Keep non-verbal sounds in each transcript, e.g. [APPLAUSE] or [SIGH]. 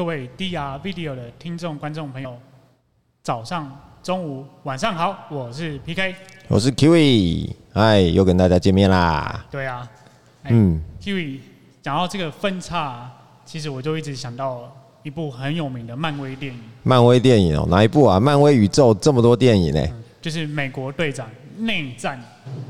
各位 DR Video 的听众、观众朋友，早上、中午、晚上好，我是 PK，我是 Kiwi，哎，又跟大家见面啦。对啊，嗯，Kiwi，讲到这个分叉，其实我就一直想到一部很有名的漫威电影。漫威电影哦，哪一部啊？漫威宇宙这么多电影呢？嗯，就是美国队长内战。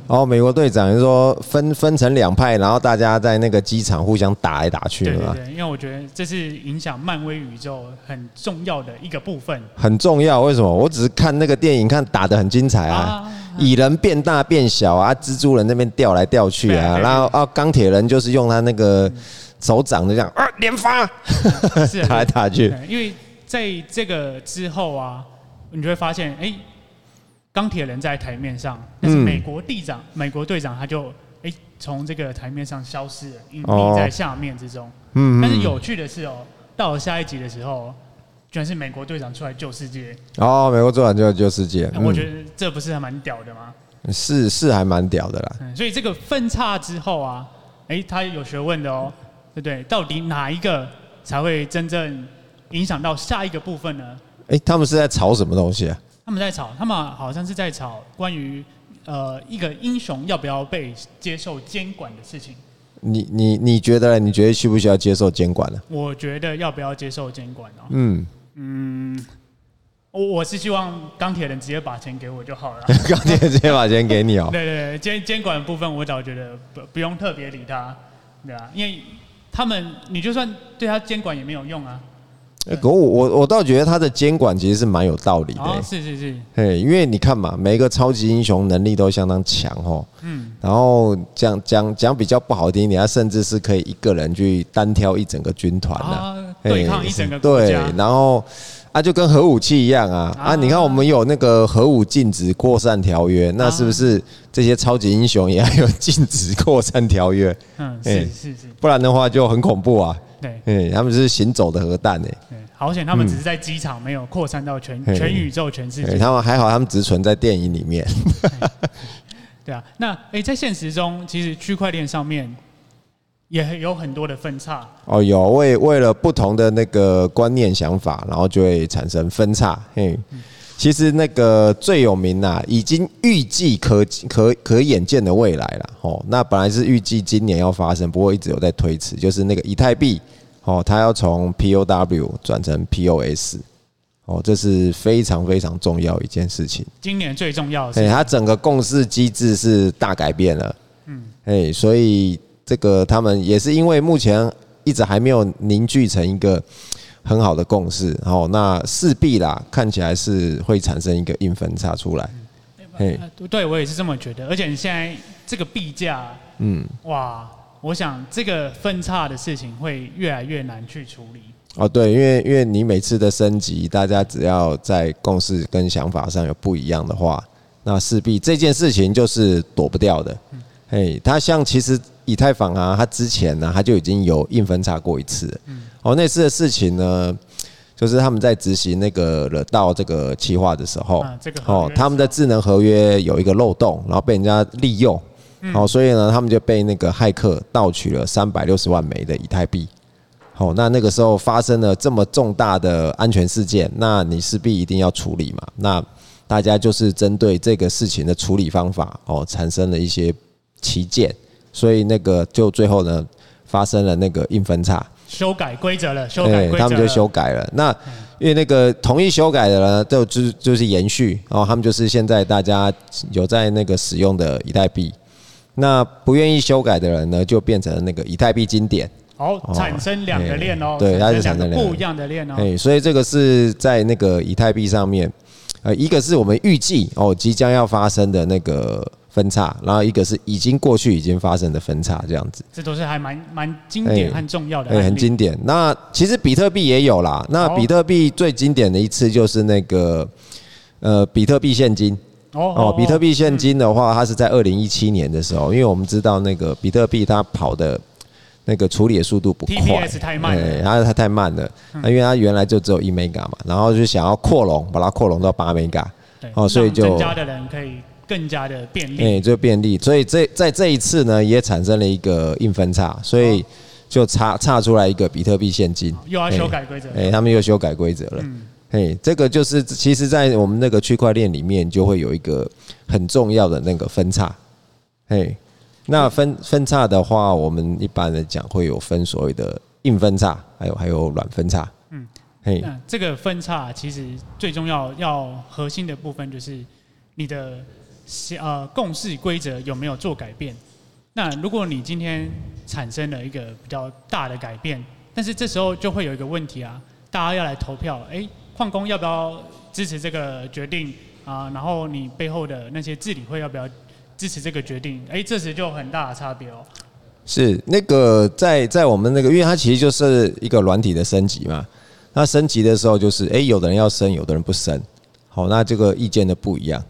哦，美国队长就是说分分成两派，然后大家在那个机场互相打来打去。对对对，因为我觉得这是影响漫威宇宙很重要的一个部分。很重要，为什么？我只是看那个电影，看打的很精彩啊，蚁、啊、人变大变小啊，蜘蛛人那边掉来掉去啊，然后啊，钢铁人就是用他那个手掌就这样啊连发，打来打去。因为在这个之后啊，你就会发现，哎。钢铁人在台面上，但是美国队长、嗯、美国队长他就哎从、欸、这个台面上消失了，隐匿在下面之中。嗯，但是有趣的是哦，到了下一集的时候，居然是美国队长出来救世界。哦，美国队长就要救世界，我觉得这不是还蛮屌的吗？是是还蛮屌的啦。嗯，所以这个分叉之后啊，哎、欸，他有学问的哦，对不对？到底哪一个才会真正影响到下一个部分呢？哎、欸，他们是在吵什么东西啊？他们在吵，他们好像是在吵关于呃一个英雄要不要被接受监管的事情。你你你觉得？你觉得需不需要接受监管呢？我觉得要不要接受监管呢？嗯嗯，我我是希望钢铁人直接把钱给我就好了。[LAUGHS] 钢铁人直接把钱给你哦。[LAUGHS] 对对对，监监管的部分我倒觉得不不用特别理他，对啊，因为他们你就算对他监管也没有用啊。可我我我倒觉得他的监管其实是蛮有道理的。哦，是是是，嘿，因为你看嘛，每一个超级英雄能力都相当强哦。嗯。然后讲讲讲比较不好听一点，他甚至是可以一个人去单挑一整个军团的，对抗一整个国家。对，然后啊，就跟核武器一样啊啊！你看我们有那个核武禁止扩散条约，那是不是这些超级英雄也要有禁止扩散条约？嗯，是是是，不然的话就很恐怖啊。对，嗯，他们是行走的核弹哎。对，好险他们只是在机场，没有扩散到全全宇宙、全世界。他们还好，他们只存在电影里面。对啊，那哎，在现实中，其实区块链上面也有很多的分叉。哦，有为为了不同的那个观念想法，然后就会产生分叉。嘿，其实那个最有名啊，已经预计可可可眼见的未来了。哦，那本来是预计今年要发生，不过一直有在推迟，就是那个以太币。哦，它要从 POW 转成 POS，哦，这是非常非常重要一件事情。今年最重要的是，它整个共识机制是大改变了。嗯，哎，所以这个他们也是因为目前一直还没有凝聚成一个很好的共识，哦，那势必啦，看起来是会产生一个硬分叉出来。嘿，对，我也是这么觉得。而且你现在这个币价，嗯，哇。我想这个分叉的事情会越来越难去处理。哦，对，因为因为你每次的升级，大家只要在共识跟想法上有不一样的话，那势必这件事情就是躲不掉的。嗯，嘿，他像其实以太坊啊，他之前呢他就已经有硬分叉过一次。嗯。哦，那次的事情呢，就是他们在执行那个了到这个企划的时候，哦，他们的智能合约有一个漏洞，然后被人家利用。好，所以呢，他们就被那个骇客盗取了三百六十万枚的以太币。好，那那个时候发生了这么重大的安全事件，那你势必一定要处理嘛。那大家就是针对这个事情的处理方法哦，产生了一些歧见，所以那个就最后呢，发生了那个硬分叉，修改规则了，修改规则了，他们就修改了。那因为那个同意修改的呢，就就就是延续，然后他们就是现在大家有在那个使用的以太币。那不愿意修改的人呢，就变成了那个以太币经典，哦，产生两个链哦，对，它是产生两个不一样的链哦，哎，所以这个是在那个以太币上面，呃，一个是我们预计哦即将要发生的那个分叉，然后一个是已经过去已经发生的分叉，这样子，这都是还蛮蛮经典和重要的，哎，很经典。那其实比特币也有啦，那比特币最经典的一次就是那个呃比特币现金。哦，比特币现金的话，它是在二零一七年的时候，因为我们知道那个比特币它跑的那个处理的速度不快，TPS 太慢，对，它它太慢了。那因为它原来就只有一 mega 嘛，然后就想要扩容，把它扩容到八 mega，哦，所以就增加的人可以更加的便利，哎，就便利。所以这在这一次呢，也产生了一个硬分叉，所以就差差出来一个比特币现金，又要修改规则，哎，他们又修改规则了。嗯，嘿，这个就是其实，在我们那个区块链里面，就会有一个很重要的那个分叉。嘿，那分分叉的话，我们一般来讲会有分所谓的硬分叉，还有还有软分叉。嗯，嘿，那这个分叉其实最重要要核心的部分就是你的呃共识规则有没有做改变。那如果你今天产生了一个比较大的改变，但是这时候就会有一个问题啊，大家要来投票，哎，矿工要不要支持这个决定啊？然后你背后的那些治理会要不要？支持这个决定，哎，这时就很大的差别哦。是那个在在我们那个，因为它其实就是一个软体的升级嘛。那升级的时候，就是哎，有的人要升，有的人不升。好，那这个意见的不一样。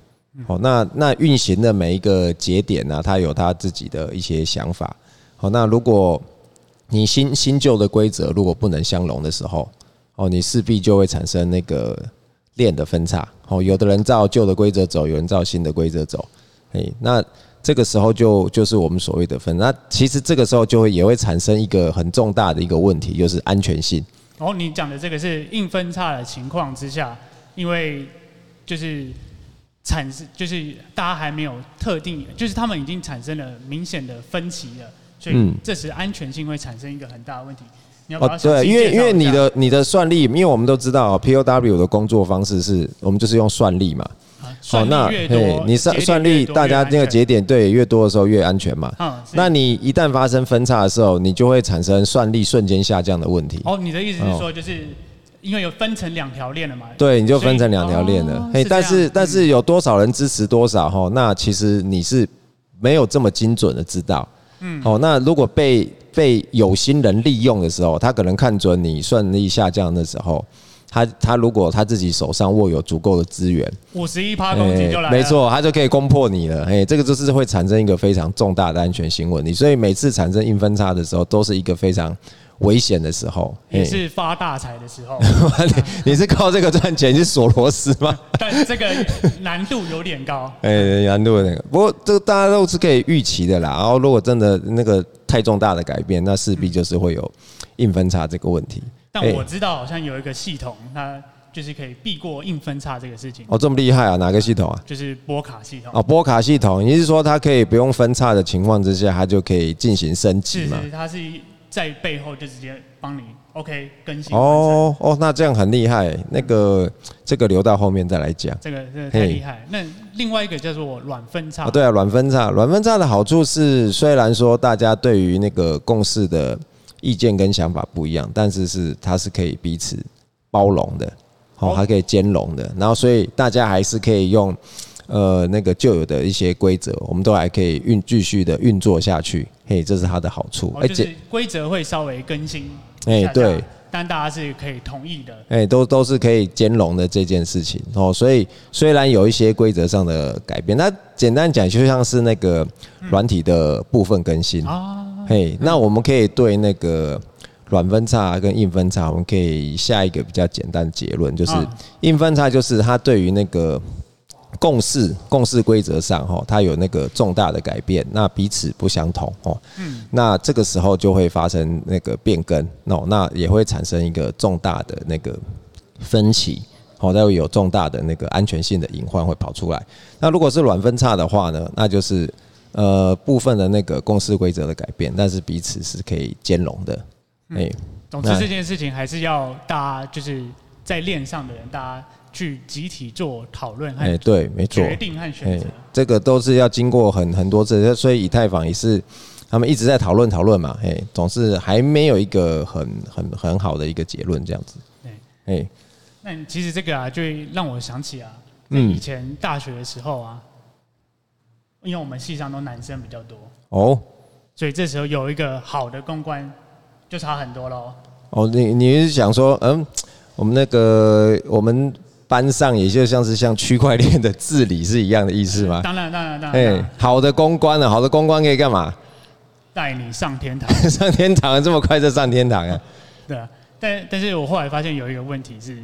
好，那那运行的每一个节点呢，它有它自己的一些想法。好，那如果你新新旧的规则如果不能相容的时候，哦，你势必就会产生那个链的分叉。哦，有的人照旧的规则走，有人照新的规则走。诶，那这个时候就就是我们所谓的分。那其实这个时候就会也会产生一个很重大的一个问题，就是安全性。哦，你讲的这个是硬分叉的情况之下，因为就是产生，就是大家还没有特定，就是他们已经产生了明显的分歧了，所以这时安全性会产生一个很大的问题。你要要？哦，对，因为因为你的你的算力，因为我们都知道 POW 的工作方式是我们就是用算力嘛。哦，那对，你算算力，大家那个节点对越多的时候越安全嘛。嗯，那你一旦发生分叉的时候，你就会产生算力瞬间下降的问题。哦，你的意思是说，就是因为有分成两条链了嘛？对，你就分成两条链了。嘿，但是但是有多少人支持多少哈？那其实你是没有这么精准的知道。嗯，哦，那如果被被有心人利用的时候，他可能看准你算力下降的时候。他他如果他自己手上握有足够的资源，五十一趴攻击就来了，没错，他就可以攻破你了。哎，这个就是会产生一个非常重大的安全性问题。所以每次产生硬分叉的时候，都是一个非常危险的时候，也是发大财的时候。你 [LAUGHS] 你是靠这个赚钱去锁螺丝吗？但这个难度有点高。[LAUGHS] 哎，难度有点高。不过这个大家都是可以预期的啦。然后如果真的那个太重大的改变，那势必就是会有硬分叉这个问题。但我知道好像有一个系统，它就是可以避过硬分叉这个事情。哦，这么厉害啊？哪个系统啊？就是波卡系统。哦，波卡系统，你是说它可以不用分叉的情况之下，它就可以进行升级吗？它是在背后就直接帮你 OK 更新。哦哦，那这样很厉害。那个这个留到后面再来讲。这个这个太厉害。那另外一个叫做软分叉。哦，对啊，软分叉。软分叉的好处是，虽然说大家对于那个共识的。意见跟想法不一样，但是是它是可以彼此包容的，哦，还可以兼容的。然后，所以大家还是可以用呃那个旧有的一些规则，我们都还可以运继续的运作下去。嘿，这是它的好处。而且规则会稍微更新。哎，对，但大家是可以同意的。哎，都都是可以兼容的这件事情哦。所以虽然有一些规则上的改变，那简单讲就像是那个软体的部分更新啊。嘿，那我们可以对那个软分叉跟硬分叉，我们可以下一个比较简单的结论，就是硬分叉就是它对于那个共识共识规则上哈，它有那个重大的改变，那彼此不相同哦。嗯，那这个时候就会发生那个变更，那那也会产生一个重大的那个分歧，哦，它会有重大的那个安全性的隐患会跑出来。那如果是软分叉的话呢，那就是。呃，部分的那个共识规则的改变，但是彼此是可以兼容的。哎、嗯，总之这件事情还是要大家就是在链上的人，大家去集体做讨论。哎，对，没错，决定和选择，这个都是要经过很很多次，所以以太坊也是他们一直在讨论讨论嘛。哎，总是还没有一个很很很好的一个结论这样子。对，哎，那其实这个啊，就让我想起啊，以前大学的时候啊。因为我们系上都男生比较多哦，所以这时候有一个好的公关就差很多喽。哦，你你是想说，嗯，我们那个我们班上也就像是像区块链的治理是一样的意思吗？[LAUGHS] 当然当然当然。哎，好的公关呢？好的公关可以干嘛？带你上天堂。[LAUGHS] 上天堂这么快就上天堂啊？对啊，但但是我后来发现有一个问题是，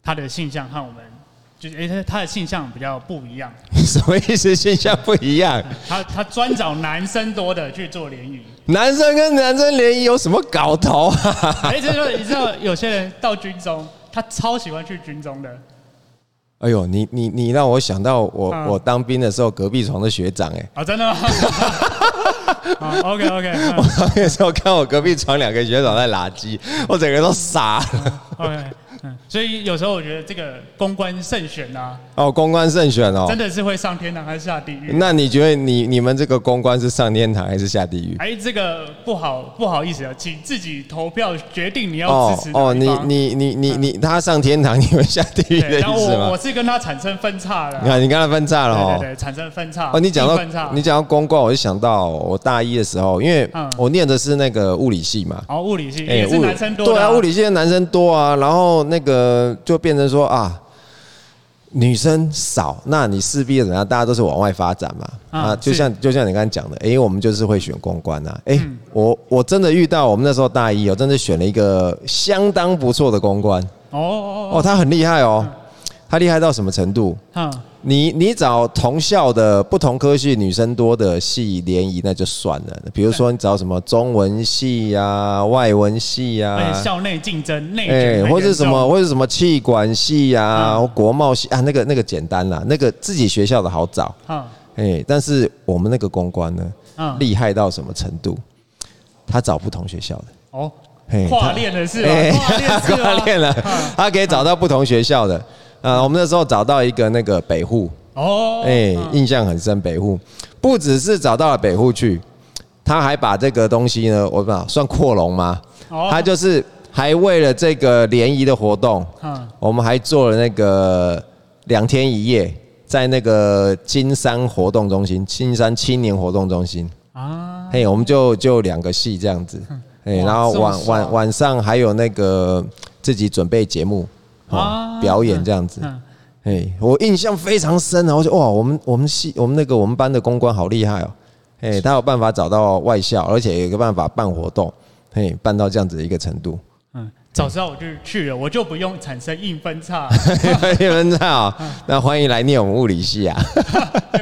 他的性向和我们就是哎，他他的性向比较不一样。[LAUGHS] 什么意思？性向不一样？他他专找男生多的去做联谊。男生跟男生联谊有什么搞头啊？哎，就是说，你知道有些人到军中，他超喜欢去军中的。哎呦，你你你让我想到我、嗯、我当兵的时候，隔壁床的学长哎。啊，真的吗？好，OK OK。我那时候看我隔壁床两个学长在拉鸡，我整个人都傻了。OK。嗯，所以有时候我觉得这个公关慎选啊，哦，公关慎选哦，真的是会上天堂还是下地狱？那你觉得你你们这个公关是上天堂还是下地狱？哎，这个不好不好意思啊，请自己投票决定你要支持。哦，你你你你你他上天堂，你们下地狱的意思吗？我我是跟他产生分叉了。你看，你跟他分叉了哦，对对对，产生分叉。哦，你讲到你讲到公关，我就想到我大一的时候，因为我念的是那个物理系嘛。哦，物理系也是男生多。对啊，物理系的男生多啊，然后那个。就变成说啊，女生少，那你势必怎样？大家都是往外发展嘛。啊，就像就像你刚才讲的，哎，我们就是会选公关呐。哎，我我真的遇到我们那时候大一，我真的选了一个相当不错的公关。哦哦哦，他很厉害哦，他厉害到什么程度？你你找同校的不同科系女生多的系联谊那就算了，比如说你找什么中文系呀、啊、外文系呀、啊，校内竞争内卷，或者什么或者什么企管系呀、啊、嗯、国贸系啊，那个那个简单啦，那个自己学校的好找。哎、嗯，但是我们那个公关呢，厉害到什么程度？他找不同学校的。哦，跨链的是吧？[LAUGHS] 跨链了，他可以找到不同学校的。啊，我们那时候找到一个那个北户。哦，哎，印象很深。北户。不只是找到了北户去，他还把这个东西呢，我不知道算扩容吗？他就是还为了这个联谊的活动，嗯。我们还做了那个两天一夜，在那个金山活动中心，金山青年活动中心。啊，嘿，我们就就两个戏这样子，哎，然后晚晚晚上还有那个自己准备节目。哦，表演这样子，哎，我印象非常深，然后就哇，我们我们系我们那个我们班的公关好厉害哦，哎，他有办法找到外校，而且有个办法办活动，嘿，办到这样子的一个程度。嗯，早知道我就去了，我就不用产生硬分叉。[LAUGHS] 硬分叉啊，那欢迎来念我们物理系啊。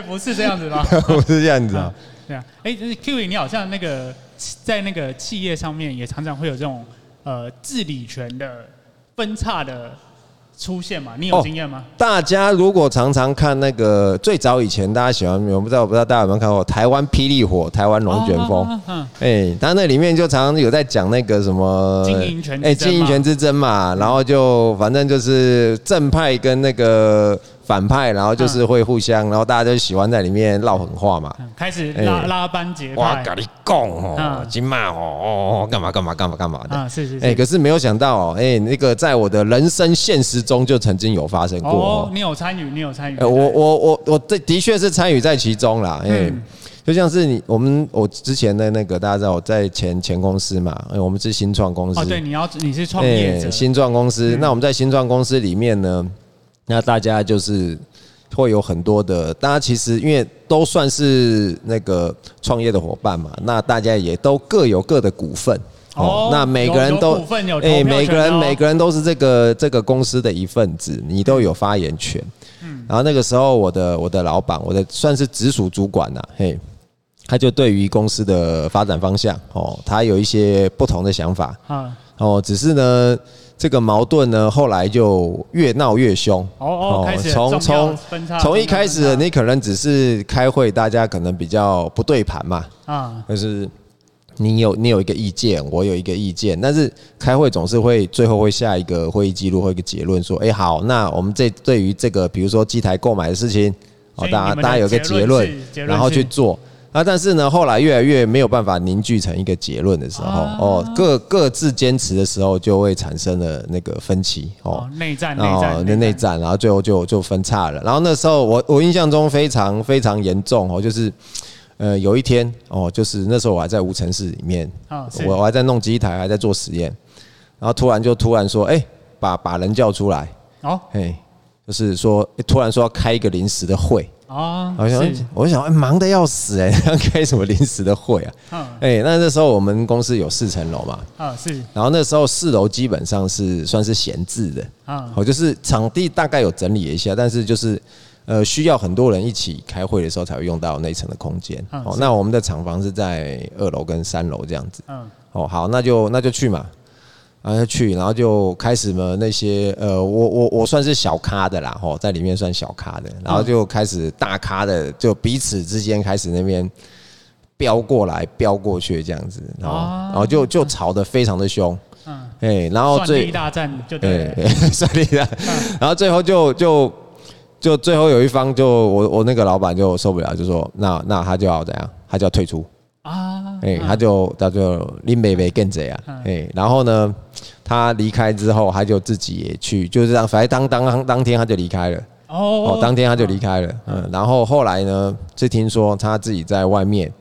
不是这样子吗？不是这样子啊。[LAUGHS] 对啊，哎，就是 Kiwi，你好像那个在那个企业上面也常常会有这种呃治理权的分叉的。出现嘛？你有经验吗？大家如果常常看那个最早以前，大家喜欢，我不知道，我不知道大家有没有看过台湾霹雳火、台湾龙卷风？嗯，哎，他那里面就常常有在讲那个什么经营权，哎，经营权之争嘛，然后就反正就是正派跟那个。反派，然后就是会互相，然后大家就喜欢在里面唠狠话嘛，开始拉拉帮结派。哇，跟你讲哦，金马哦，干嘛干嘛干嘛干嘛的。啊，是是是。哎，可是没有想到哦，哎，那个在我的人生现实中就曾经有发生过。哦，你有参与，你有参与。我我我我这的确是参与在其中啦。哎，就像是你我们我之前的那个大家知道我在前前公司嘛，哎，我们是新创公司。哦，对，你要你是创业者。新创公司，那我们在新创公司里面呢？那大家就是会有很多的，大家其实因为都算是那个创业的伙伴嘛，那大家也都各有各的股份哦。那每个人都哎，每个人每个人都是这个这个公司的一份子，你都有发言权。嗯。然后那个时候，我的我的老板，我的算是直属主管呐，嘿，他就对于公司的发展方向哦，他有一些不同的想法啊。哦，只是呢。这个矛盾呢，后来就越闹越凶。哦哦，从从从一开始，你可能只是开会，大家可能比较不对盘嘛。啊，就是你有你有一个意见，我有一个意见，但是开会总是会最后会下一个会议记录或一个结论，说，哎，好，那我们这对于这个比如说机台购买的事情，哦，大家大家有个结论，然后去做。啊，但是呢，后来越来越没有办法凝聚成一个结论的时候，哦，各各自坚持的时候，就会产生了那个分歧，哦，内战，内战，那内战，然后最后就就分叉了。然后那时候我我印象中非常非常严重哦，就是呃有一天哦，就是那时候我还在无尘室里面，我我还在弄机台，还在做实验，然后突然就突然说，哎，把把人叫出来，哦，哎，就是说突然说要开一个临时的会。啊，好像我想，忙得要死哎，[LAUGHS] 开什么临时的会啊？嗯，哎，那那时候我们公司有四层楼嘛，啊是，然后那时候四楼基本上是算是闲置的，啊，我就是场地大概有整理一下，但是就是呃需要很多人一起开会的时候才会用到那层的空间。哦，那我们的厂房是在二楼跟三楼这样子。嗯，哦好，那就那就去嘛。然后去，然后就开始嘛，那些呃，我我我算是小咖的啦，吼，在里面算小咖的，然后就开始大咖的，就彼此之间开始那边飙过来飙过去这样子，然后然后就就吵得非常的凶，嗯，哎，然后最大战就对，[LAUGHS] 算力大，然后最后就就就最后有一方就我我那个老板就受不了，就说那那他就要怎样，他就要退出。啊，哎，他就他就林北北跟着呀，哎，然后呢，他离开之后，他就自己也去，就是这样，反正当当当当天他就离开了，哦，当天他就离开了，嗯，然后后来呢，就听说他自己在外面，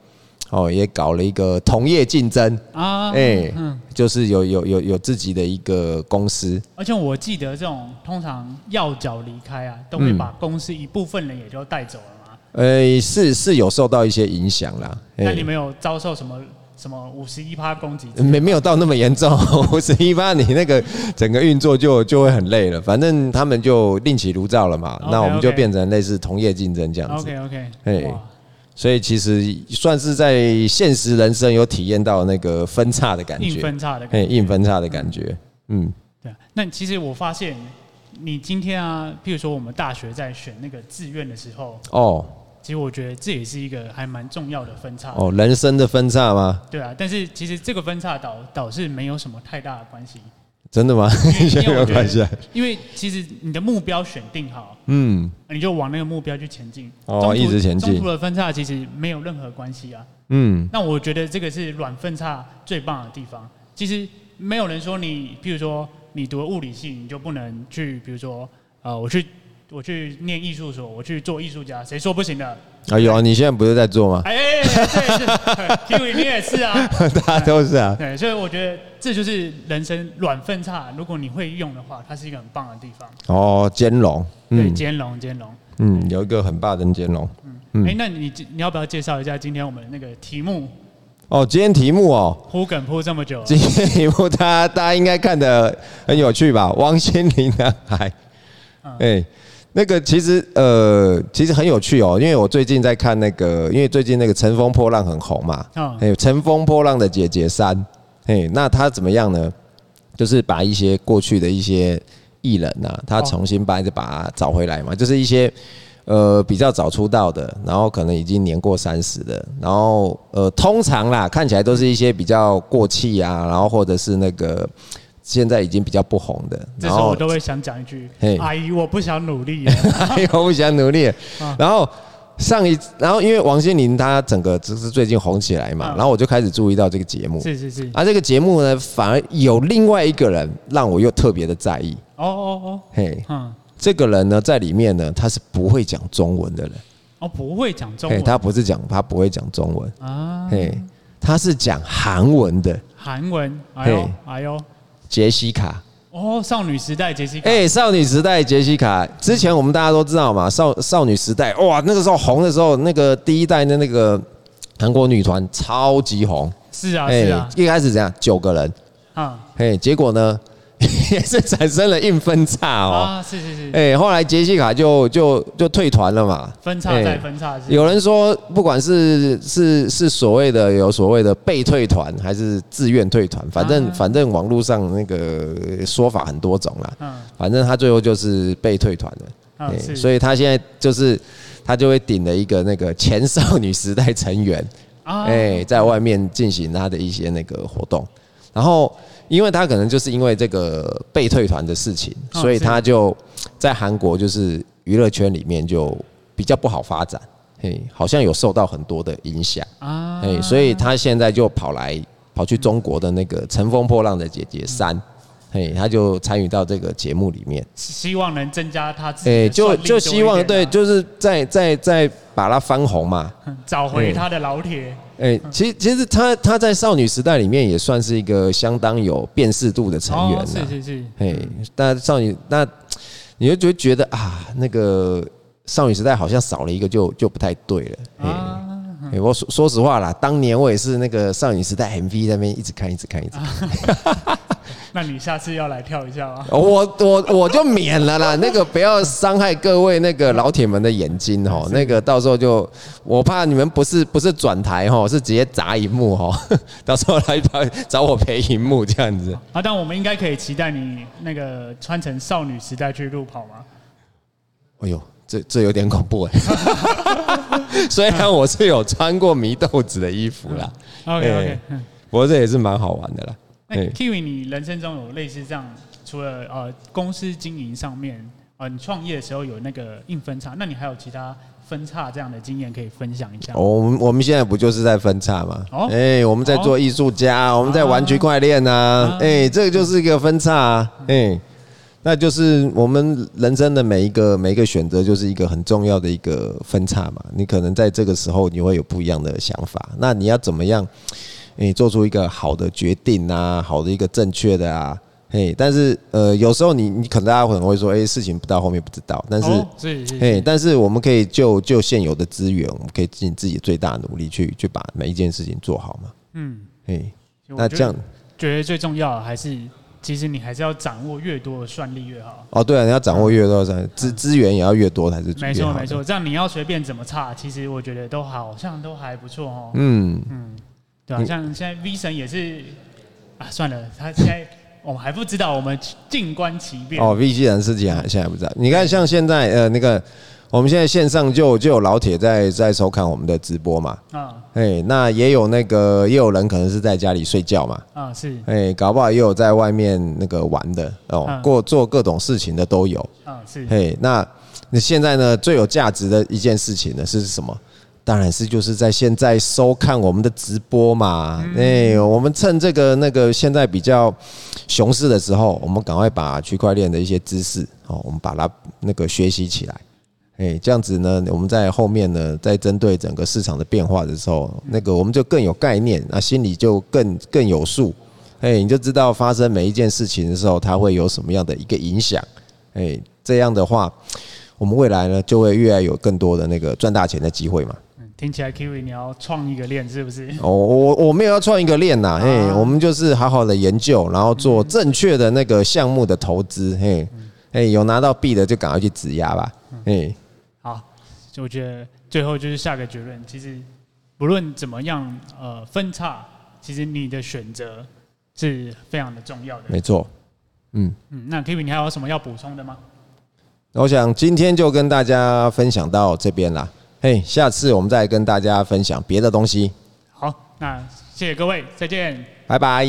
哦，也搞了一个同业竞争啊，哎，就是有有有有自己的一个公司，而且我记得这种通常要角离开啊，都会把公司一部分人也就带走了。呃，是是有受到一些影响啦。那你们有遭受什么什么五十一趴攻击？没没有到那么严重，[LAUGHS] 五十一趴你那个整个运作就就会很累了。反正他们就另起炉灶了嘛。Okay, 那我们就变成类似同业竞争这样子。OK OK。哎，所以其实算是在现实人生有体验到那个分叉的感觉，硬分叉的感觉，硬分叉的感觉。嗯，对。那其实我发现，你今天啊，譬如说我们大学在选那个志愿的时候，哦。其实我觉得这也是一个还蛮重要的分叉哦，人生的分叉吗？对啊，但是其实这个分叉倒倒是没有什么太大的关系。[LAUGHS] 真的吗？没 [LAUGHS] 有关系。因为其实你的目标选定好，嗯，你就往那个目标去前进。哦，一直前进。中途的分叉其实没有任何关系啊。嗯。那我觉得这个是软分叉最棒的地方。其实没有人说你，譬如说你读了物理系，你就不能去，比如说呃，我去。我去念艺术所，我去做艺术家，谁说不行的？啊有啊，你现在不是在做吗？哎，对，是，Kiwi 你也是啊，大家都是啊。对，所以我觉得这就是人生软分叉，如果你会用的话，它是一个很棒的地方。哦，兼容，对，兼容，兼容，嗯，有一个很棒的兼容。嗯，哎，那你你要不要介绍一下今天我们那个题目？哦，今天题目哦，铺梗铺这么久，今天题目大家大家应该看的很有趣吧？王心凌男孩，哎。那个其实呃，其实很有趣哦，因为我最近在看那个，因为最近那个《乘风破浪》很红嘛，还有《乘风破浪的姐姐三》，嘿，那他怎么样呢？就是把一些过去的一些艺人呐，他重新把把他找回来嘛，就是一些呃比较早出道的，然后可能已经年过三十的，然后呃通常啦看起来都是一些比较过气啊，然后或者是那个。现在已经比较不红的，这时候我都会想讲一句：“阿姨，我不想努力。”阿姨，我不想努力。然后上一，然后因为王心凌她整个只是最近红起来嘛，然后我就开始注意到这个节目。是是是。而这个节目呢，反而有另外一个人让我又特别的在意。哦哦哦。嘿，嗯，这个人呢，在里面呢，他是不会讲中文的人。哦，不会讲中文。他不是讲，他不会讲中文啊。嘿，他是讲韩文的。韩文。哎呦，哎呦。杰西卡。哦，少女时代杰西卡，哎，少女时代杰西卡，之前我们大家都知道嘛，少少女时代，哇，那个时候红的时候，那个第一代的那个韩国女团超级红，是啊，是啊，一开始怎样，九个人，啊，嘿，结果呢？[LAUGHS] 也是产生了硬分叉哦，啊，是是是，哎，后来杰西卡就就就退团了嘛，分叉再分叉。有人说，不管是是是所谓的有所谓的被退团，还是自愿退团，反正反正网络上那个说法很多种啦。嗯，反正他最后就是被退团了。嗯，所以他现在就是他就会顶了一个那个前少女时代成员，哎，在外面进行他的一些那个活动，然后。因为他可能就是因为这个被退团的事情，所以他就在韩国就是娱乐圈里面就比较不好发展，嘿，好像有受到很多的影响啊，嘿，所以他现在就跑来跑去中国的那个《乘风破浪的姐姐三》，嘿，他就参与到这个节目里面，希望能增加他自己，就就希望对，就是在在在把他翻红嘛，[LAUGHS] 找回他的老铁。哎，其实其实他他在少女时代里面也算是一个相当有辨识度的成员了。是是是。哎，但少女那，你就觉觉得啊，那个少女时代好像少了一个就就不太对了。啊欸、我说说实话啦，当年我也是那个少女时代 MV 在那边一直看，一直看，一直看。啊、[LAUGHS] 那你下次要来跳一下吗？我我我就免了啦，[LAUGHS] 那个不要伤害各位那个老铁们的眼睛哦。[LAUGHS] 那个到时候就我怕你们不是不是转台哈，是直接砸荧幕哈。[LAUGHS] 到时候来找找我赔荧幕这样子。啊，但我们应该可以期待你那个穿成少女时代去路跑吗？哎呦。这这有点恐怖哎，虽然我是有穿过祢豆子的衣服啦，OK OK，不过这也是蛮好玩的啦。那 Kiwi，你人生中有类似这样，除了呃公司经营上面，呃你创业的时候有那个硬分叉，那你还有其他分叉这样的经验可以分享一下？我们我们现在不就是在分叉吗？哎，我们在做艺术家，我们在玩区块链呐，哎，这个就是一个分叉啊，哎。那就是我们人生的每一个每一个选择，就是一个很重要的一个分叉嘛。你可能在这个时候，你会有不一样的想法。那你要怎么样？诶，做出一个好的决定啊，好的一个正确的啊，嘿。但是呃，有时候你你可能大家可能会说，诶，事情不到后面不知道。但是，嘿，但是我们可以就就现有的资源，我们可以尽自己最大努力去去把每一件事情做好嘛。嗯，嘿，那这样觉得最重要的还是。其实你还是要掌握越多的算力越好。哦，对啊，你要掌握越多的算力，资资源也要越多才是。没错没错，这样你要随便怎么差，其实我觉得都好像都还不错哦。嗯嗯，对啊，像现在 V 神也是啊，算了，他现在我们还不知道，我们静观其变。哦，V 神事情还现在不知道。你看，像现在呃那个。我们现在线上就就有老铁在在收看我们的直播嘛，啊，哎，那也有那个也有人可能是在家里睡觉嘛，啊是，哎，搞不好也有在外面那个玩的哦，过做各种事情的都有，啊是，哎，那那现在呢最有价值的一件事情呢是什么？当然是就是在现在收看我们的直播嘛，哎，我们趁这个那个现在比较熊市的时候，我们赶快把区块链的一些知识哦，我们把它那个学习起来。哎，这样子呢，我们在后面呢，在针对整个市场的变化的时候，那个我们就更有概念，那心里就更更有数。哎，你就知道发生每一件事情的时候，它会有什么样的一个影响。哎，这样的话，我们未来呢，就会越来有更多的那个赚大钱的机会嘛。听起来 Kiwi 你要创一个链是不是？哦，我我没有要创一个链呐，嘿，我们就是好好的研究，然后做正确的那个项目的投资。嘿，哎，有拿到币的就赶快去质押吧。哎。就我觉得最后就是下个结论，其实不论怎么样，呃，分叉，其实你的选择是非常的重要的。没错，嗯嗯，那 Kiwi 你还有什么要补充的吗？我想今天就跟大家分享到这边啦，嘿，下次我们再跟大家分享别的东西。好，那谢谢各位，再见，拜拜。